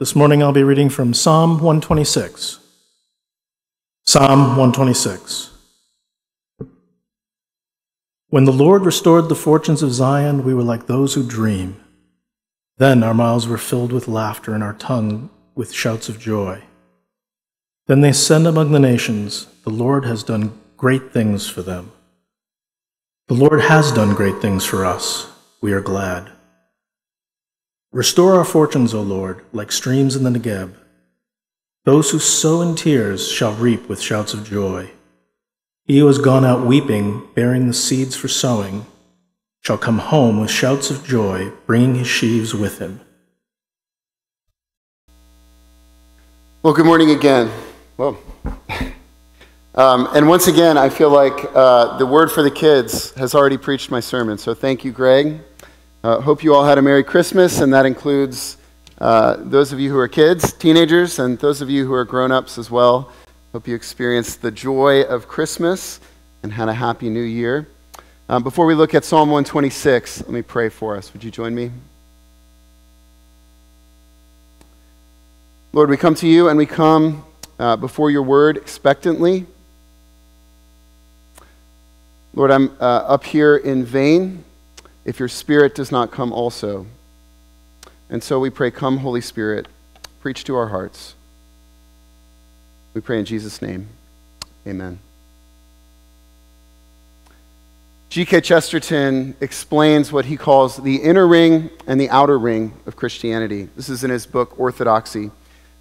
This morning I'll be reading from Psalm 126. Psalm 126. When the Lord restored the fortunes of Zion, we were like those who dream. Then our mouths were filled with laughter and our tongue with shouts of joy. Then they said among the nations, The Lord has done great things for them. The Lord has done great things for us. We are glad. Restore our fortunes, O Lord, like streams in the Negeb. Those who sow in tears shall reap with shouts of joy. He who has gone out weeping, bearing the seeds for sowing, shall come home with shouts of joy, bringing his sheaves with him. Well, good morning again. Well, um, and once again, I feel like uh, the word for the kids has already preached my sermon. So thank you, Greg. Uh, hope you all had a Merry Christmas, and that includes uh, those of you who are kids, teenagers, and those of you who are grown ups as well. Hope you experienced the joy of Christmas and had a happy new year. Um, before we look at Psalm 126, let me pray for us. Would you join me? Lord, we come to you and we come uh, before your word expectantly. Lord, I'm uh, up here in vain if your Spirit does not come also. And so we pray, Come, Holy Spirit, preach to our hearts. We pray in Jesus' name. Amen. G.K. Chesterton explains what he calls the inner ring and the outer ring of Christianity. This is in his book, Orthodoxy.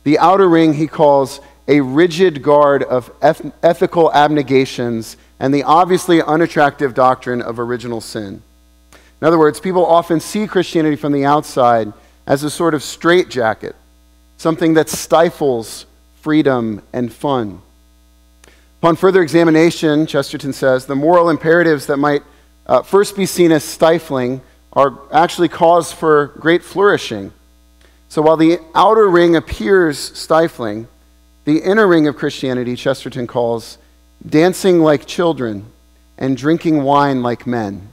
The outer ring he calls a rigid guard of eth- ethical abnegations and the obviously unattractive doctrine of original sin. In other words, people often see Christianity from the outside as a sort of straitjacket, something that stifles freedom and fun. Upon further examination, Chesterton says, the moral imperatives that might uh, first be seen as stifling are actually cause for great flourishing. So while the outer ring appears stifling, the inner ring of Christianity, Chesterton calls dancing like children and drinking wine like men.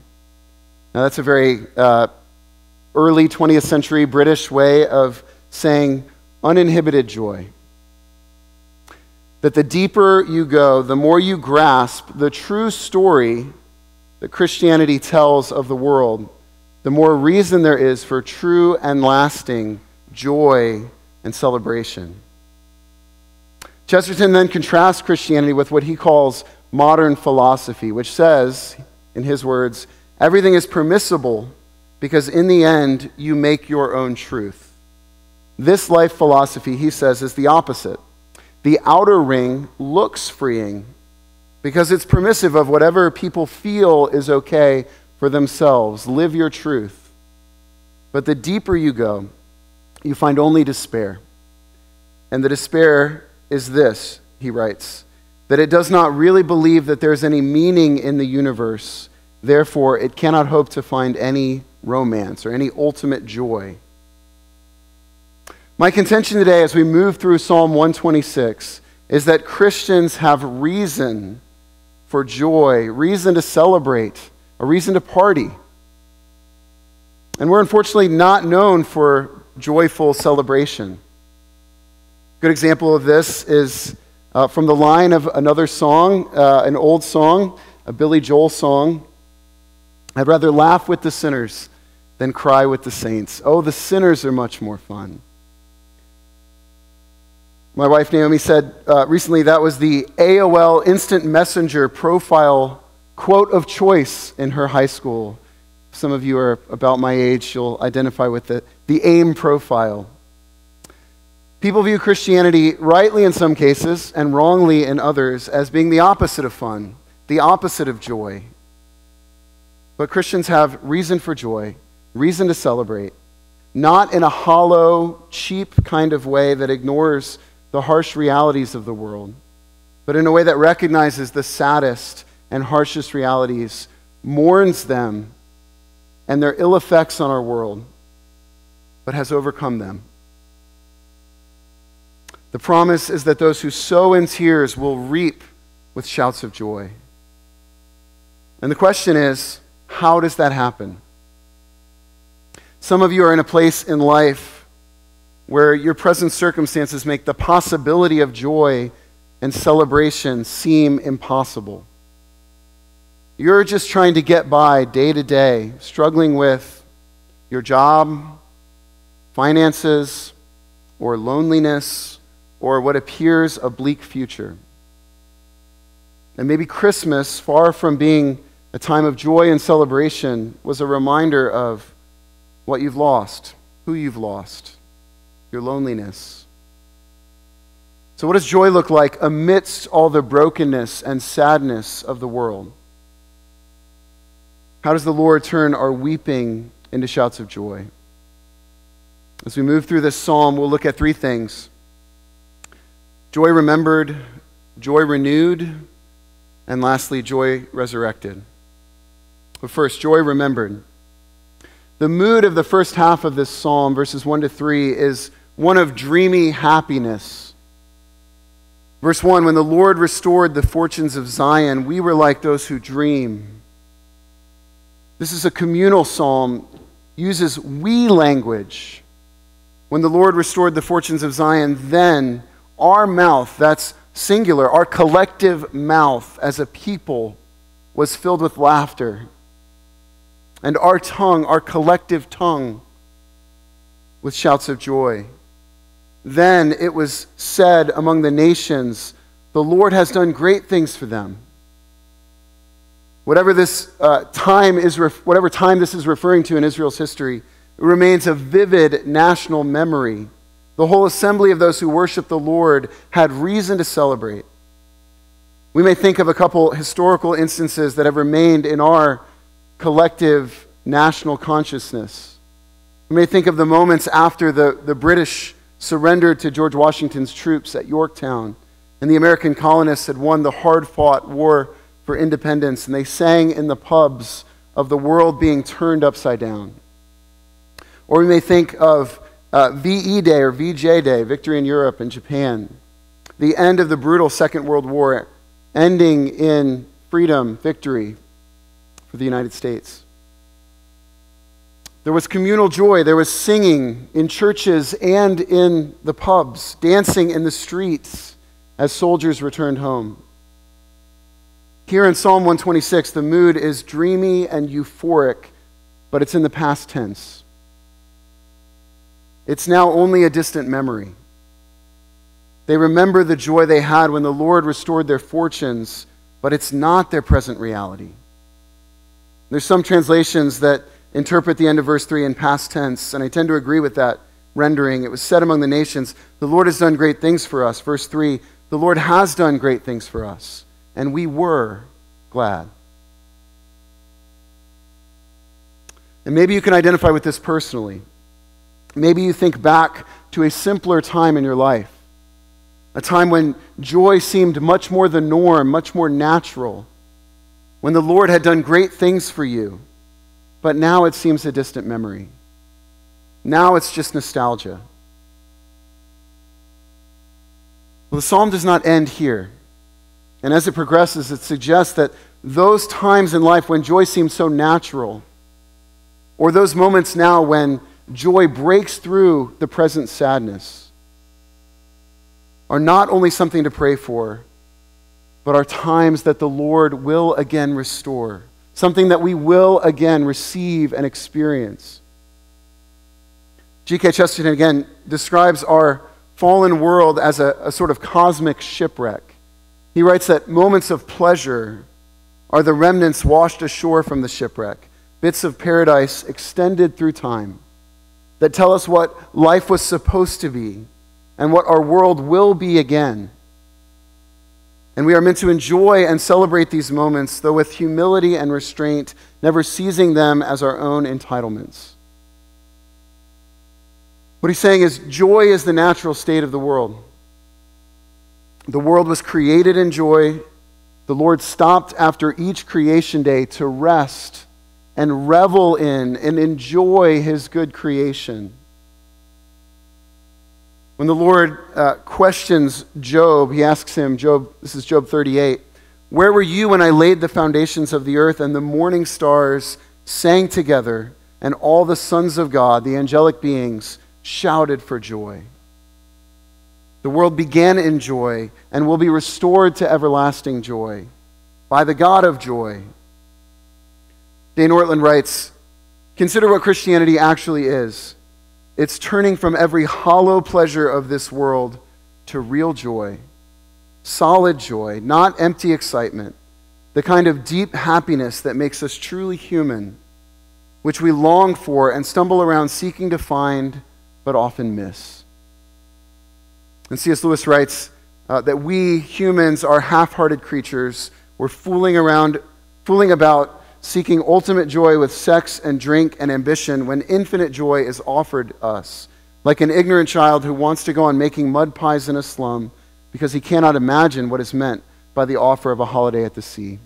Now, that's a very uh, early 20th century British way of saying uninhibited joy. That the deeper you go, the more you grasp the true story that Christianity tells of the world, the more reason there is for true and lasting joy and celebration. Chesterton then contrasts Christianity with what he calls modern philosophy, which says, in his words, Everything is permissible because in the end, you make your own truth. This life philosophy, he says, is the opposite. The outer ring looks freeing because it's permissive of whatever people feel is okay for themselves. Live your truth. But the deeper you go, you find only despair. And the despair is this, he writes, that it does not really believe that there's any meaning in the universe Therefore, it cannot hope to find any romance or any ultimate joy. My contention today, as we move through Psalm 126, is that Christians have reason for joy, reason to celebrate, a reason to party. And we're unfortunately not known for joyful celebration. Good example of this is uh, from the line of another song, uh, an old song, a Billy Joel song. I'd rather laugh with the sinners than cry with the saints. Oh, the sinners are much more fun. My wife Naomi said uh, recently that was the AOL Instant Messenger profile quote of choice in her high school. Some of you are about my age, you'll identify with it. The AIM profile. People view Christianity, rightly in some cases and wrongly in others, as being the opposite of fun, the opposite of joy, but Christians have reason for joy, reason to celebrate, not in a hollow, cheap kind of way that ignores the harsh realities of the world, but in a way that recognizes the saddest and harshest realities, mourns them and their ill effects on our world, but has overcome them. The promise is that those who sow in tears will reap with shouts of joy. And the question is, how does that happen? Some of you are in a place in life where your present circumstances make the possibility of joy and celebration seem impossible. You're just trying to get by day to day, struggling with your job, finances, or loneliness, or what appears a bleak future. And maybe Christmas, far from being a time of joy and celebration, was a reminder of what you've lost, who you've lost, your loneliness. So, what does joy look like amidst all the brokenness and sadness of the world? How does the Lord turn our weeping into shouts of joy? As we move through this psalm, we'll look at three things joy remembered, joy renewed, and lastly, joy resurrected. But first, joy remembered. The mood of the first half of this psalm, verses 1 to 3, is one of dreamy happiness. Verse 1 When the Lord restored the fortunes of Zion, we were like those who dream. This is a communal psalm, uses we language. When the Lord restored the fortunes of Zion, then our mouth, that's singular, our collective mouth as a people was filled with laughter. And our tongue, our collective tongue, with shouts of joy. Then it was said among the nations, The Lord has done great things for them. Whatever this uh, time is, ref- whatever time this is referring to in Israel's history, remains a vivid national memory the whole assembly of those who worship the Lord had reason to celebrate. We may think of a couple historical instances that have remained in our collective national consciousness. We may think of the moments after the, the British surrendered to George Washington's troops at Yorktown, and the American colonists had won the hard fought war for independence, and they sang in the pubs of the world being turned upside down. Or we may think of uh, VE Day or VJ Day, Victory in Europe and Japan. The end of the brutal Second World War, ending in freedom, victory for the United States. There was communal joy. There was singing in churches and in the pubs, dancing in the streets as soldiers returned home. Here in Psalm 126, the mood is dreamy and euphoric, but it's in the past tense. It's now only a distant memory. They remember the joy they had when the Lord restored their fortunes, but it's not their present reality. There's some translations that interpret the end of verse 3 in past tense, and I tend to agree with that rendering. It was said among the nations, The Lord has done great things for us. Verse 3, the Lord has done great things for us, and we were glad. And maybe you can identify with this personally. Maybe you think back to a simpler time in your life, a time when joy seemed much more the norm, much more natural, when the Lord had done great things for you, but now it seems a distant memory. Now it's just nostalgia. Well, the psalm does not end here. And as it progresses, it suggests that those times in life when joy seems so natural, or those moments now when joy breaks through the present sadness are not only something to pray for, but are times that the Lord will again restore, something that we will again receive and experience. G.K. Chesterton again describes our fallen world as a, a sort of cosmic shipwreck. He writes that moments of pleasure are the remnants washed ashore from the shipwreck, bits of paradise extended through time that tell us what life was supposed to be and what our world will be again. And we are meant to enjoy and celebrate these moments, though with humility and restraint, never seizing them as our own entitlements. What he's saying is joy is the natural state of the world. The world was created in joy. The Lord stopped after each creation day to rest and revel in and enjoy his good creation. When the Lord uh, questions Job, he asks him, Job, this is Job 38, where were you when I laid the foundations of the earth and the morning stars sang together and all the sons of God, the angelic beings, shouted for joy. The world began in joy and will be restored to everlasting joy by the God of joy. Dane Ortlund writes Consider what Christianity actually is it's turning from every hollow pleasure of this world to real joy, solid joy, not empty excitement, the kind of deep happiness that makes us truly human, which we long for and stumble around seeking to find but often miss. And C.S. Lewis writes uh, that we humans are half hearted creatures. We're fooling around, fooling about, seeking ultimate joy with sex and drink and ambition when infinite joy is offered us. Like an ignorant child who wants to go on making mud pies in a slum because he cannot imagine what is meant by the offer of a holiday at the sea.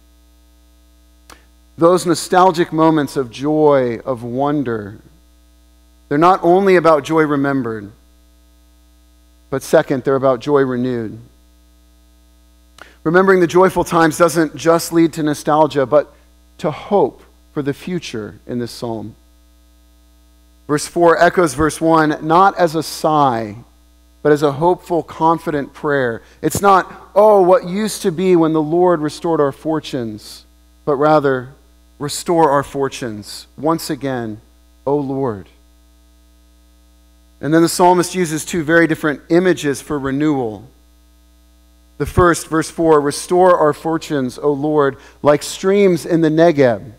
Those nostalgic moments of joy, of wonder, they're not only about joy remembered but second, they're about joy renewed. Remembering the joyful times doesn't just lead to nostalgia, but to hope for the future in this psalm. Verse 4 echoes verse 1 not as a sigh, but as a hopeful, confident prayer. It's not, oh, what used to be when the Lord restored our fortunes, but rather, restore our fortunes once again, O Lord. And then the psalmist uses two very different images for renewal. The first, verse 4 Restore our fortunes, O Lord, like streams in the Negeb.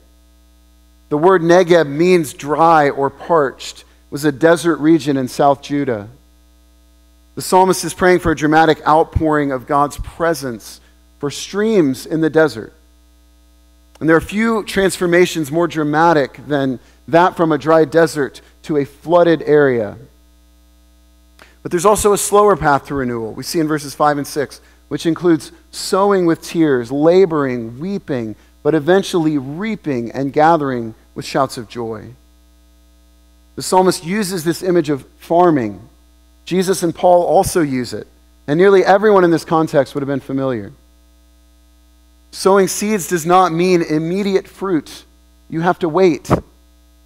The word Negeb means dry or parched. It was a desert region in South Judah. The psalmist is praying for a dramatic outpouring of God's presence for streams in the desert. And there are few transformations more dramatic than that from a dry desert to a flooded area. But there's also a slower path to renewal. We see in verses 5 and 6, which includes sowing with tears, laboring, weeping, but eventually reaping and gathering with shouts of joy. The psalmist uses this image of farming. Jesus and Paul also use it, and nearly everyone in this context would have been familiar. Sowing seeds does not mean immediate fruit. You have to wait.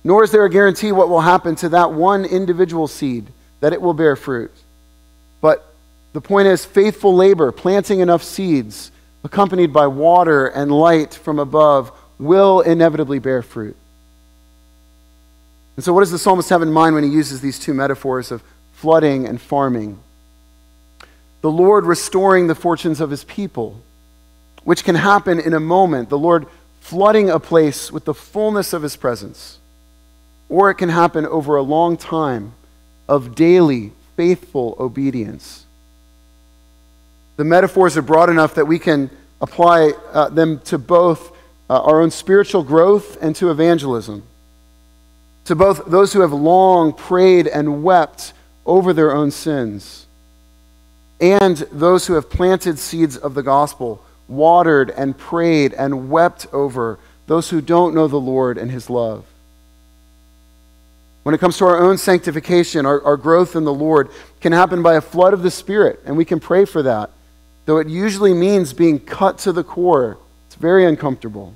Nor is there a guarantee what will happen to that one individual seed that it will bear fruit. But the point is faithful labor, planting enough seeds, accompanied by water and light from above, will inevitably bear fruit. And so, what does the psalmist have in mind when he uses these two metaphors of flooding and farming? The Lord restoring the fortunes of his people, which can happen in a moment. The Lord flooding a place with the fullness of his presence. Or it can happen over a long time of daily, faithful obedience. The metaphors are broad enough that we can apply uh, them to both uh, our own spiritual growth and to evangelism. To both those who have long prayed and wept over their own sins, and those who have planted seeds of the gospel, watered and prayed and wept over those who don't know the Lord and his love. When it comes to our own sanctification, our, our growth in the Lord can happen by a flood of the Spirit, and we can pray for that. Though it usually means being cut to the core, it's very uncomfortable.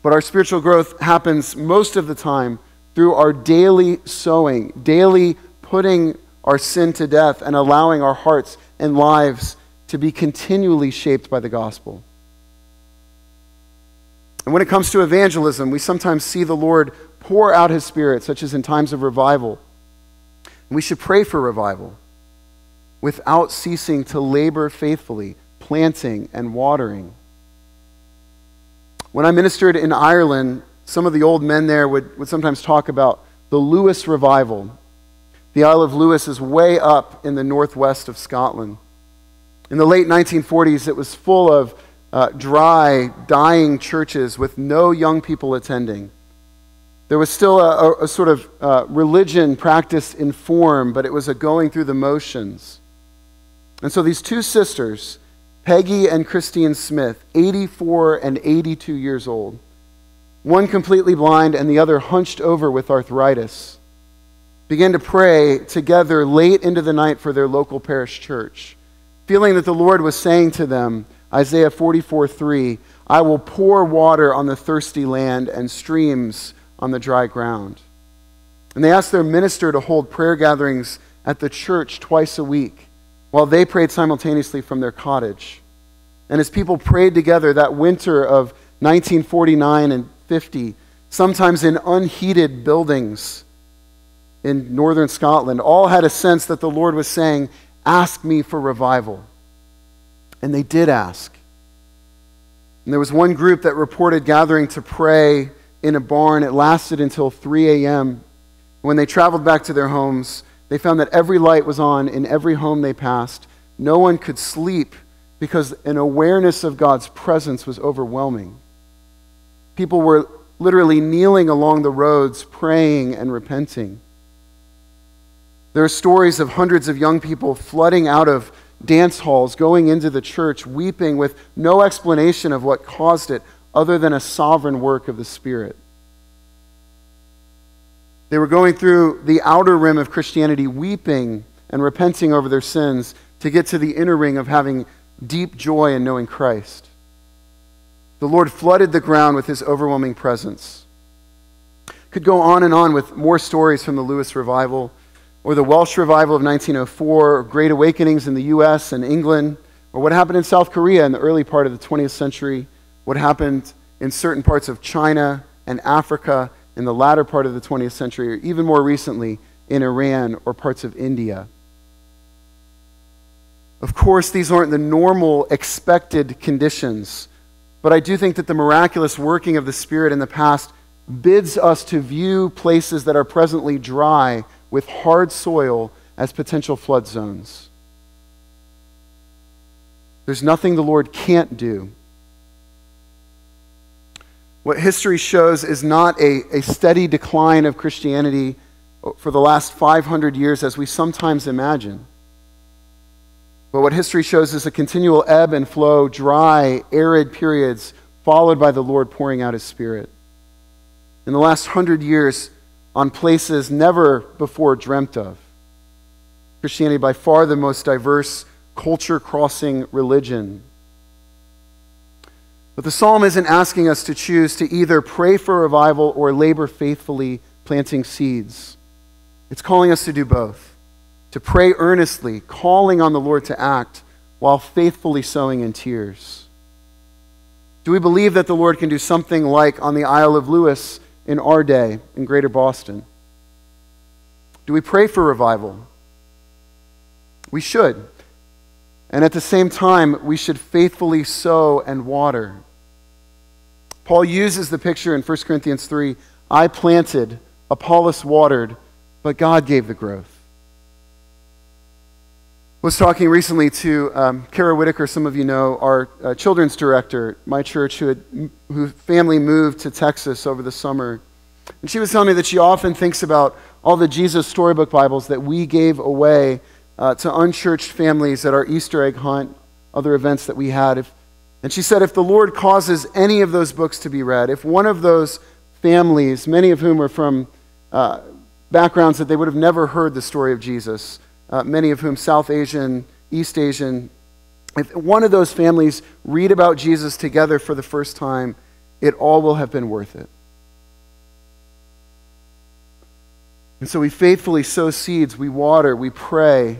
But our spiritual growth happens most of the time through our daily sowing, daily putting our sin to death, and allowing our hearts and lives to be continually shaped by the gospel. And when it comes to evangelism, we sometimes see the Lord pour out his spirit, such as in times of revival. And we should pray for revival without ceasing to labor faithfully, planting and watering. When I ministered in Ireland, some of the old men there would, would sometimes talk about the Lewis revival. The Isle of Lewis is way up in the northwest of Scotland. In the late 1940s, it was full of uh, dry, dying churches with no young people attending. There was still a, a, a sort of uh, religion practiced in form, but it was a going through the motions. And so these two sisters, Peggy and Christine Smith, 84 and 82 years old, one completely blind and the other hunched over with arthritis, began to pray together late into the night for their local parish church, feeling that the Lord was saying to them, Isaiah 44 3, I will pour water on the thirsty land and streams on the dry ground. And they asked their minister to hold prayer gatherings at the church twice a week while they prayed simultaneously from their cottage. And as people prayed together that winter of 1949 and 50, sometimes in unheated buildings in northern Scotland, all had a sense that the Lord was saying, Ask me for revival. And they did ask. And there was one group that reported gathering to pray in a barn. It lasted until 3 a.m. When they traveled back to their homes, they found that every light was on in every home they passed. No one could sleep because an awareness of God's presence was overwhelming. People were literally kneeling along the roads, praying and repenting. There are stories of hundreds of young people flooding out of dance halls, going into the church, weeping with no explanation of what caused it other than a sovereign work of the Spirit. They were going through the outer rim of Christianity, weeping and repenting over their sins to get to the inner ring of having deep joy in knowing Christ. The Lord flooded the ground with his overwhelming presence. Could go on and on with more stories from the Lewis revival or the Welsh revival of 1904, or Great Awakenings in the US and England, or what happened in South Korea in the early part of the 20th century, what happened in certain parts of China and Africa in the latter part of the 20th century, or even more recently in Iran or parts of India. Of course, these aren't the normal expected conditions, but I do think that the miraculous working of the Spirit in the past bids us to view places that are presently dry with hard soil as potential flood zones. There's nothing the Lord can't do. What history shows is not a, a steady decline of Christianity for the last 500 years as we sometimes imagine. But what history shows is a continual ebb and flow, dry, arid periods, followed by the Lord pouring out his Spirit. In the last hundred years, on places never before dreamt of. Christianity, by far the most diverse culture crossing religion. But the psalm isn't asking us to choose to either pray for revival or labor faithfully planting seeds. It's calling us to do both to pray earnestly, calling on the Lord to act, while faithfully sowing in tears. Do we believe that the Lord can do something like on the Isle of Lewis in our day in greater Boston? Do we pray for revival? We should. And at the same time, we should faithfully sow and water. Paul uses the picture in 1 Corinthians 3 I planted, Apollos watered, but God gave the growth. I was talking recently to um, Kara Whitaker, some of you know, our uh, children's director, my church, who had, whose family moved to Texas over the summer. And she was telling me that she often thinks about all the Jesus storybook Bibles that we gave away uh, to unchurched families at our Easter egg hunt, other events that we had. If, and she said, if the Lord causes any of those books to be read, if one of those families, many of whom are from uh, backgrounds that they would have never heard the story of Jesus, uh, many of whom South Asian, East Asian. If one of those families read about Jesus together for the first time, it all will have been worth it. And so we faithfully sow seeds, we water, we pray,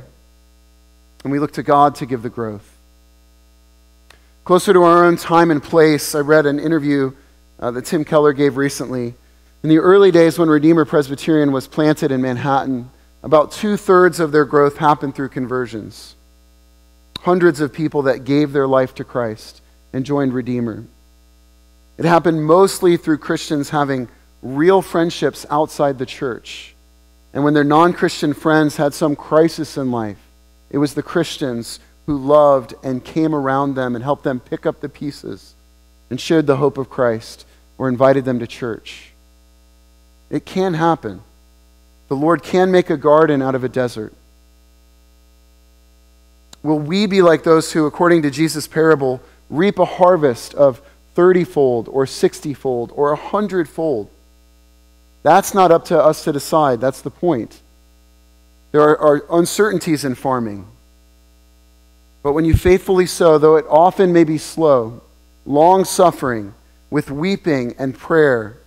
and we look to God to give the growth. Closer to our own time and place, I read an interview uh, that Tim Keller gave recently. In the early days when Redeemer Presbyterian was planted in Manhattan, about two thirds of their growth happened through conversions. Hundreds of people that gave their life to Christ and joined Redeemer. It happened mostly through Christians having real friendships outside the church. And when their non Christian friends had some crisis in life, it was the Christians who loved and came around them and helped them pick up the pieces and shared the hope of Christ or invited them to church. It can happen. The Lord can make a garden out of a desert. Will we be like those who, according to Jesus' parable, reap a harvest of 30 fold or 60 fold or 100 fold? That's not up to us to decide. That's the point. There are, are uncertainties in farming. But when you faithfully sow, though it often may be slow, long suffering, with weeping and prayer,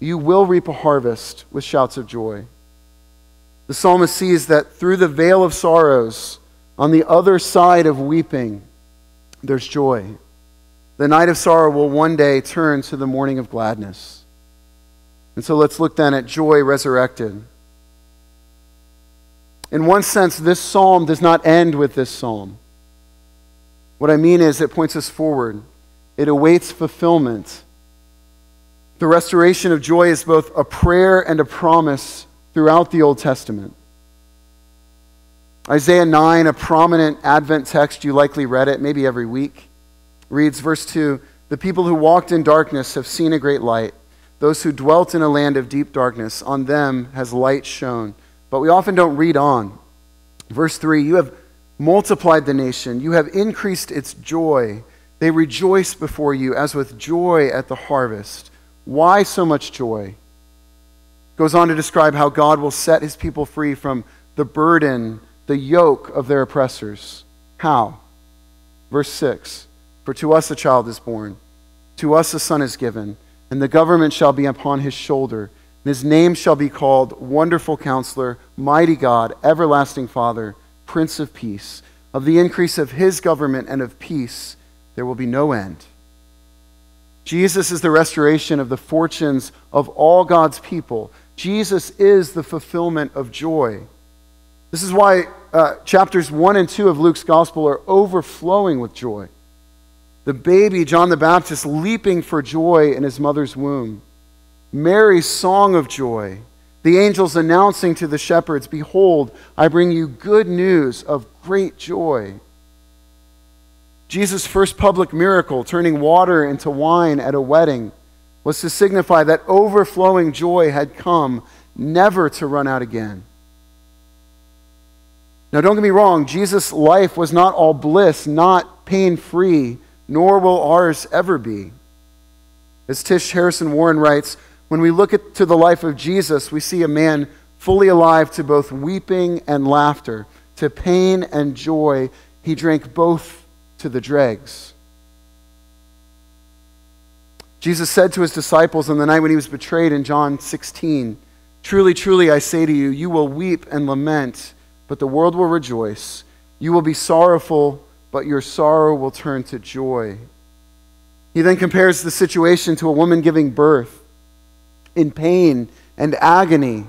you will reap a harvest with shouts of joy. The psalmist sees that through the veil of sorrows, on the other side of weeping, there's joy. The night of sorrow will one day turn to the morning of gladness. And so let's look then at joy resurrected. In one sense, this psalm does not end with this psalm. What I mean is, it points us forward, it awaits fulfillment. The restoration of joy is both a prayer and a promise throughout the Old Testament. Isaiah 9, a prominent Advent text, you likely read it maybe every week, reads verse 2 The people who walked in darkness have seen a great light. Those who dwelt in a land of deep darkness, on them has light shone. But we often don't read on. Verse 3 You have multiplied the nation, you have increased its joy. They rejoice before you as with joy at the harvest. Why so much joy? Goes on to describe how God will set his people free from the burden, the yoke of their oppressors. How? Verse 6 For to us a child is born, to us a son is given, and the government shall be upon his shoulder. And his name shall be called Wonderful Counselor, Mighty God, Everlasting Father, Prince of Peace. Of the increase of his government and of peace, there will be no end. Jesus is the restoration of the fortunes of all God's people. Jesus is the fulfillment of joy. This is why uh, chapters 1 and 2 of Luke's gospel are overflowing with joy. The baby, John the Baptist, leaping for joy in his mother's womb. Mary's song of joy. The angels announcing to the shepherds, Behold, I bring you good news of great joy. Jesus' first public miracle, turning water into wine at a wedding, was to signify that overflowing joy had come, never to run out again. Now, don't get me wrong, Jesus' life was not all bliss, not pain free, nor will ours ever be. As Tish Harrison Warren writes, when we look at, to the life of Jesus, we see a man fully alive to both weeping and laughter, to pain and joy. He drank both to the dregs. Jesus said to his disciples on the night when he was betrayed in John 16 Truly, truly, I say to you, you will weep and lament, but the world will rejoice. You will be sorrowful, but your sorrow will turn to joy. He then compares the situation to a woman giving birth in pain and agony.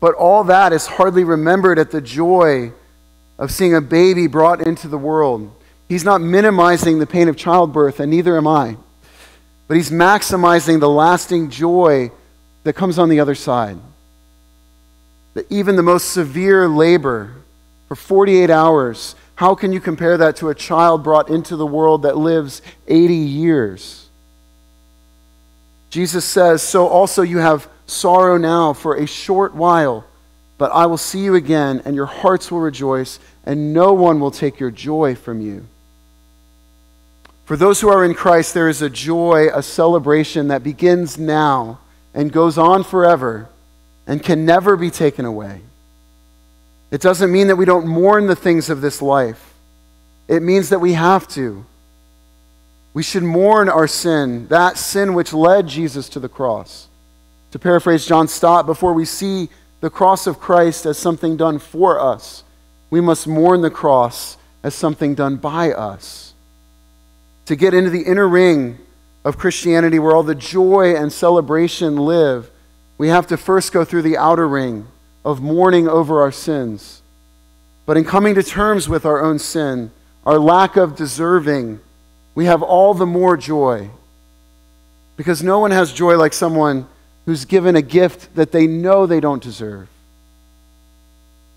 But all that is hardly remembered at the joy of seeing a baby brought into the world. He's not minimizing the pain of childbirth, and neither am I. But he's maximizing the lasting joy that comes on the other side. That even the most severe labor for 48 hours, how can you compare that to a child brought into the world that lives 80 years? Jesus says, So also you have sorrow now for a short while, but I will see you again, and your hearts will rejoice, and no one will take your joy from you. For those who are in Christ, there is a joy, a celebration that begins now and goes on forever and can never be taken away. It doesn't mean that we don't mourn the things of this life, it means that we have to. We should mourn our sin, that sin which led Jesus to the cross. To paraphrase John Stott, before we see the cross of Christ as something done for us, we must mourn the cross as something done by us to get into the inner ring of Christianity where all the joy and celebration live, we have to first go through the outer ring of mourning over our sins. But in coming to terms with our own sin, our lack of deserving, we have all the more joy. Because no one has joy like someone who's given a gift that they know they don't deserve.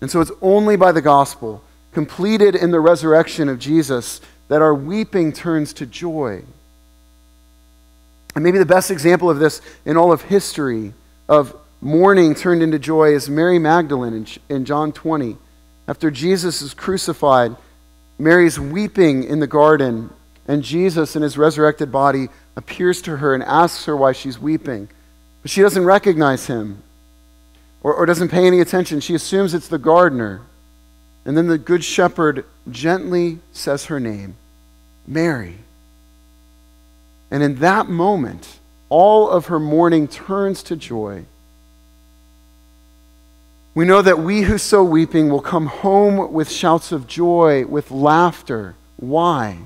And so it's only by the gospel, completed in the resurrection of Jesus, that our weeping turns to joy. And maybe the best example of this in all of history of mourning turned into joy is Mary Magdalene in, John 20. After Jesus is crucified, Mary's weeping in the garden, and Jesus in his resurrected body appears to her and asks her why she's weeping. But she doesn't recognize him or, or doesn't pay any attention. She assumes it's the gardener. And then the good shepherd gently says her name, Mary. And in that moment, all of her mourning turns to joy. We know that we who sow weeping will come home with shouts of joy, with laughter. Why?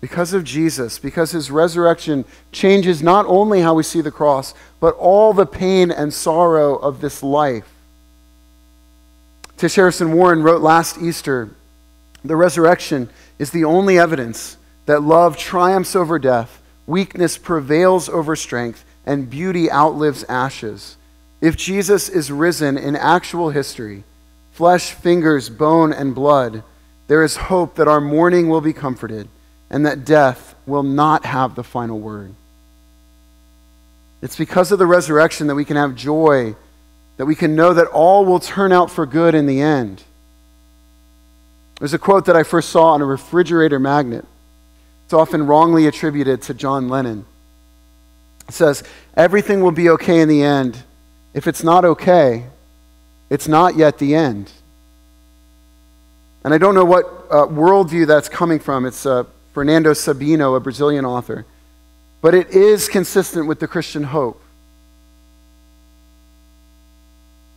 Because of Jesus, because his resurrection changes not only how we see the cross, but all the pain and sorrow of this life. Tish Harrison Warren wrote last Easter the resurrection is the only evidence that love triumphs over death, weakness prevails over strength, and beauty outlives ashes. If Jesus is risen in actual history, flesh, fingers, bone, and blood, there is hope that our mourning will be comforted and that death will not have the final word. It's because of the resurrection that we can have joy, that we can know that all will turn out for good in the end. There's a quote that I first saw on a refrigerator magnet. It's often wrongly attributed to John Lennon. It says, Everything will be okay in the end. If it's not okay, it's not yet the end. And I don't know what uh, worldview that's coming from. It's uh, Fernando Sabino, a Brazilian author. But it is consistent with the Christian hope.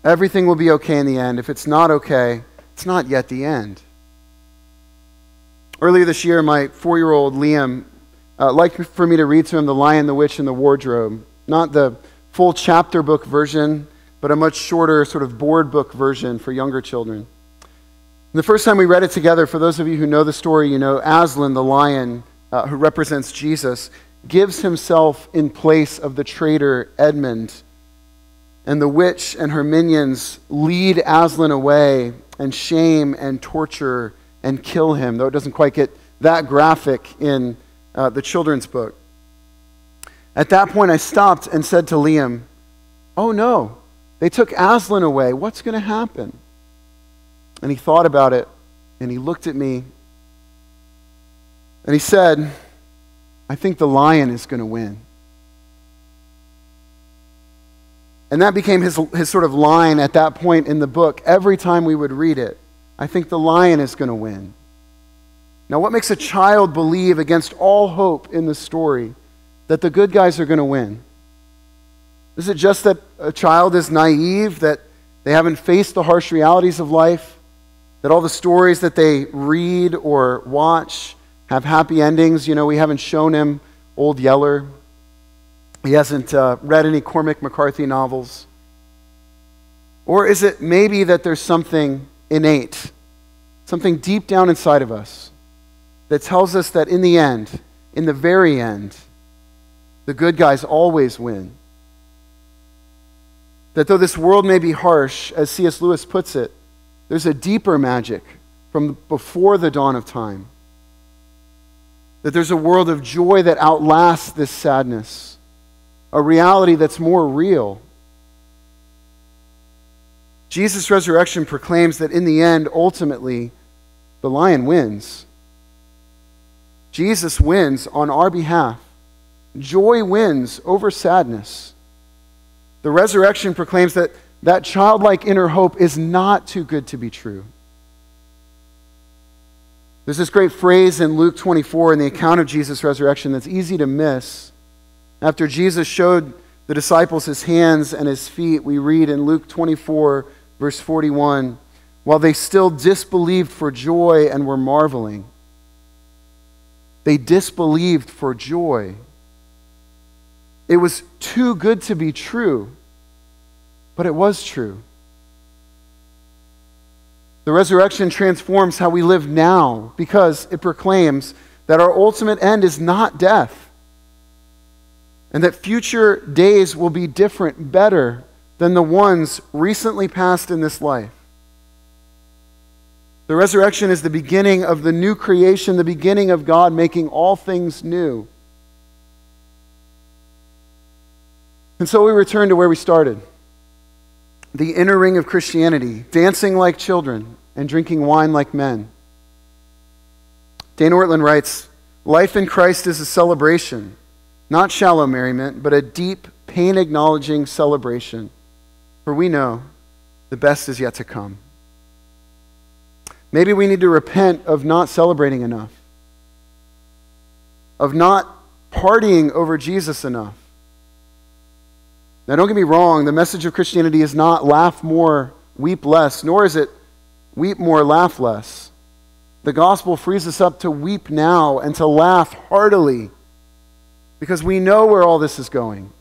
Everything will be okay in the end. If it's not okay, it's not yet the end. Earlier this year, my four year old Liam uh, liked for me to read to him The Lion, the Witch, and the Wardrobe. Not the full chapter book version, but a much shorter, sort of board book version for younger children. And the first time we read it together, for those of you who know the story, you know Aslan, the lion uh, who represents Jesus, gives himself in place of the traitor Edmund. And the witch and her minions lead Aslan away and shame and torture and kill him, though it doesn't quite get that graphic in uh, the children's book. At that point, I stopped and said to Liam, Oh no, they took Aslan away. What's going to happen? And he thought about it and he looked at me and he said, I think the lion is going to win. And that became his, his sort of line at that point in the book every time we would read it. I think the lion is going to win. Now, what makes a child believe against all hope in the story that the good guys are going to win? Is it just that a child is naive, that they haven't faced the harsh realities of life, that all the stories that they read or watch have happy endings? You know, we haven't shown him Old Yeller, he hasn't uh, read any Cormac McCarthy novels. Or is it maybe that there's something innate, something deep down inside of us that tells us that in the end, in the very end, the good guys always win. That though this world may be harsh, as C.S. Lewis puts it, there's a deeper magic from before the dawn of time. That there's a world of joy that outlasts this sadness, a reality that's more real Jesus' resurrection proclaims that in the end, ultimately, the lion wins. Jesus wins on our behalf. Joy wins over sadness. The resurrection proclaims that that childlike inner hope is not too good to be true. There's this great phrase in Luke 24 in the account of Jesus' resurrection that's easy to miss. After Jesus showed the disciples his hands and his feet, we read in Luke 24, Verse 41 While they still disbelieved for joy and were marveling, they disbelieved for joy. It was too good to be true, but it was true. The resurrection transforms how we live now because it proclaims that our ultimate end is not death and that future days will be different, better, than the ones recently passed in this life. The resurrection is the beginning of the new creation, the beginning of God making all things new. And so we return to where we started the inner ring of Christianity, dancing like children and drinking wine like men. Dane Ortlund writes Life in Christ is a celebration, not shallow merriment, but a deep, pain acknowledging celebration for we know the best is yet to come. Maybe we need to repent of not celebrating enough, of not partying over Jesus enough, Now, don't get me wrong, the message of Christianity is not laugh more, weep less, nor is it weep more, laugh less. The gospel frees us up to weep now and to laugh heartily because we know where all this is going.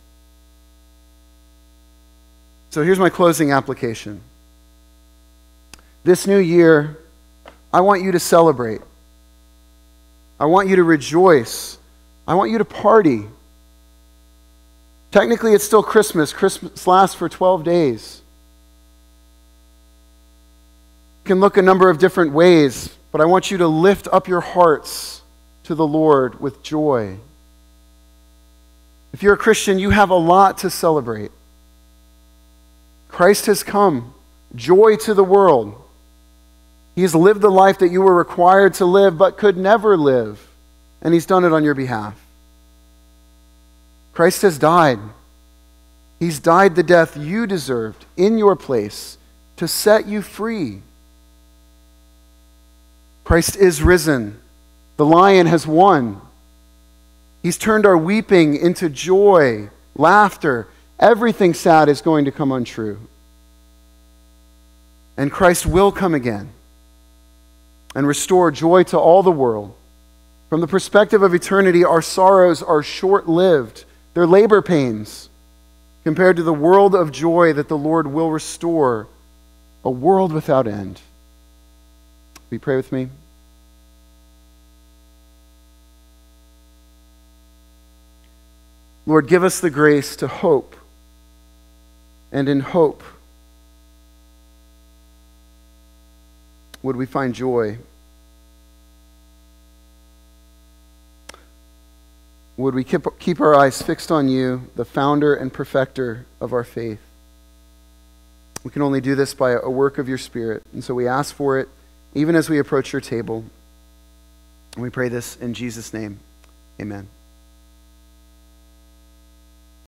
So here's my closing application. This new year, I want you to celebrate. I want you to rejoice. I want you to party. Technically, it's still Christmas. Christmas lasts for 12 days. You can look a number of different ways, but I want you to lift up your hearts to the Lord with joy. If you're a Christian, you have a lot to celebrate. Christ has come, joy to the world. He has lived the life that you were required to live but could never live, and He's done it on your behalf. Christ has died. He's died the death you deserved in your place to set you free. Christ is risen. The lion has won. He's turned our weeping into joy, laughter. Everything sad is going to come untrue. And Christ will come again and restore joy to all the world. From the perspective of eternity, our sorrows are short lived. They're labor pains compared to the world of joy that the Lord will restore, a world without end. Will you pray with me? Lord, give us the grace to hope, and in hope, would we find joy. Would we keep, keep our eyes fixed on you, the founder and perfecter of our faith? We can only do this by a work of your Spirit. And so we ask for it even as we approach your table. And we pray this in Jesus' name. Amen.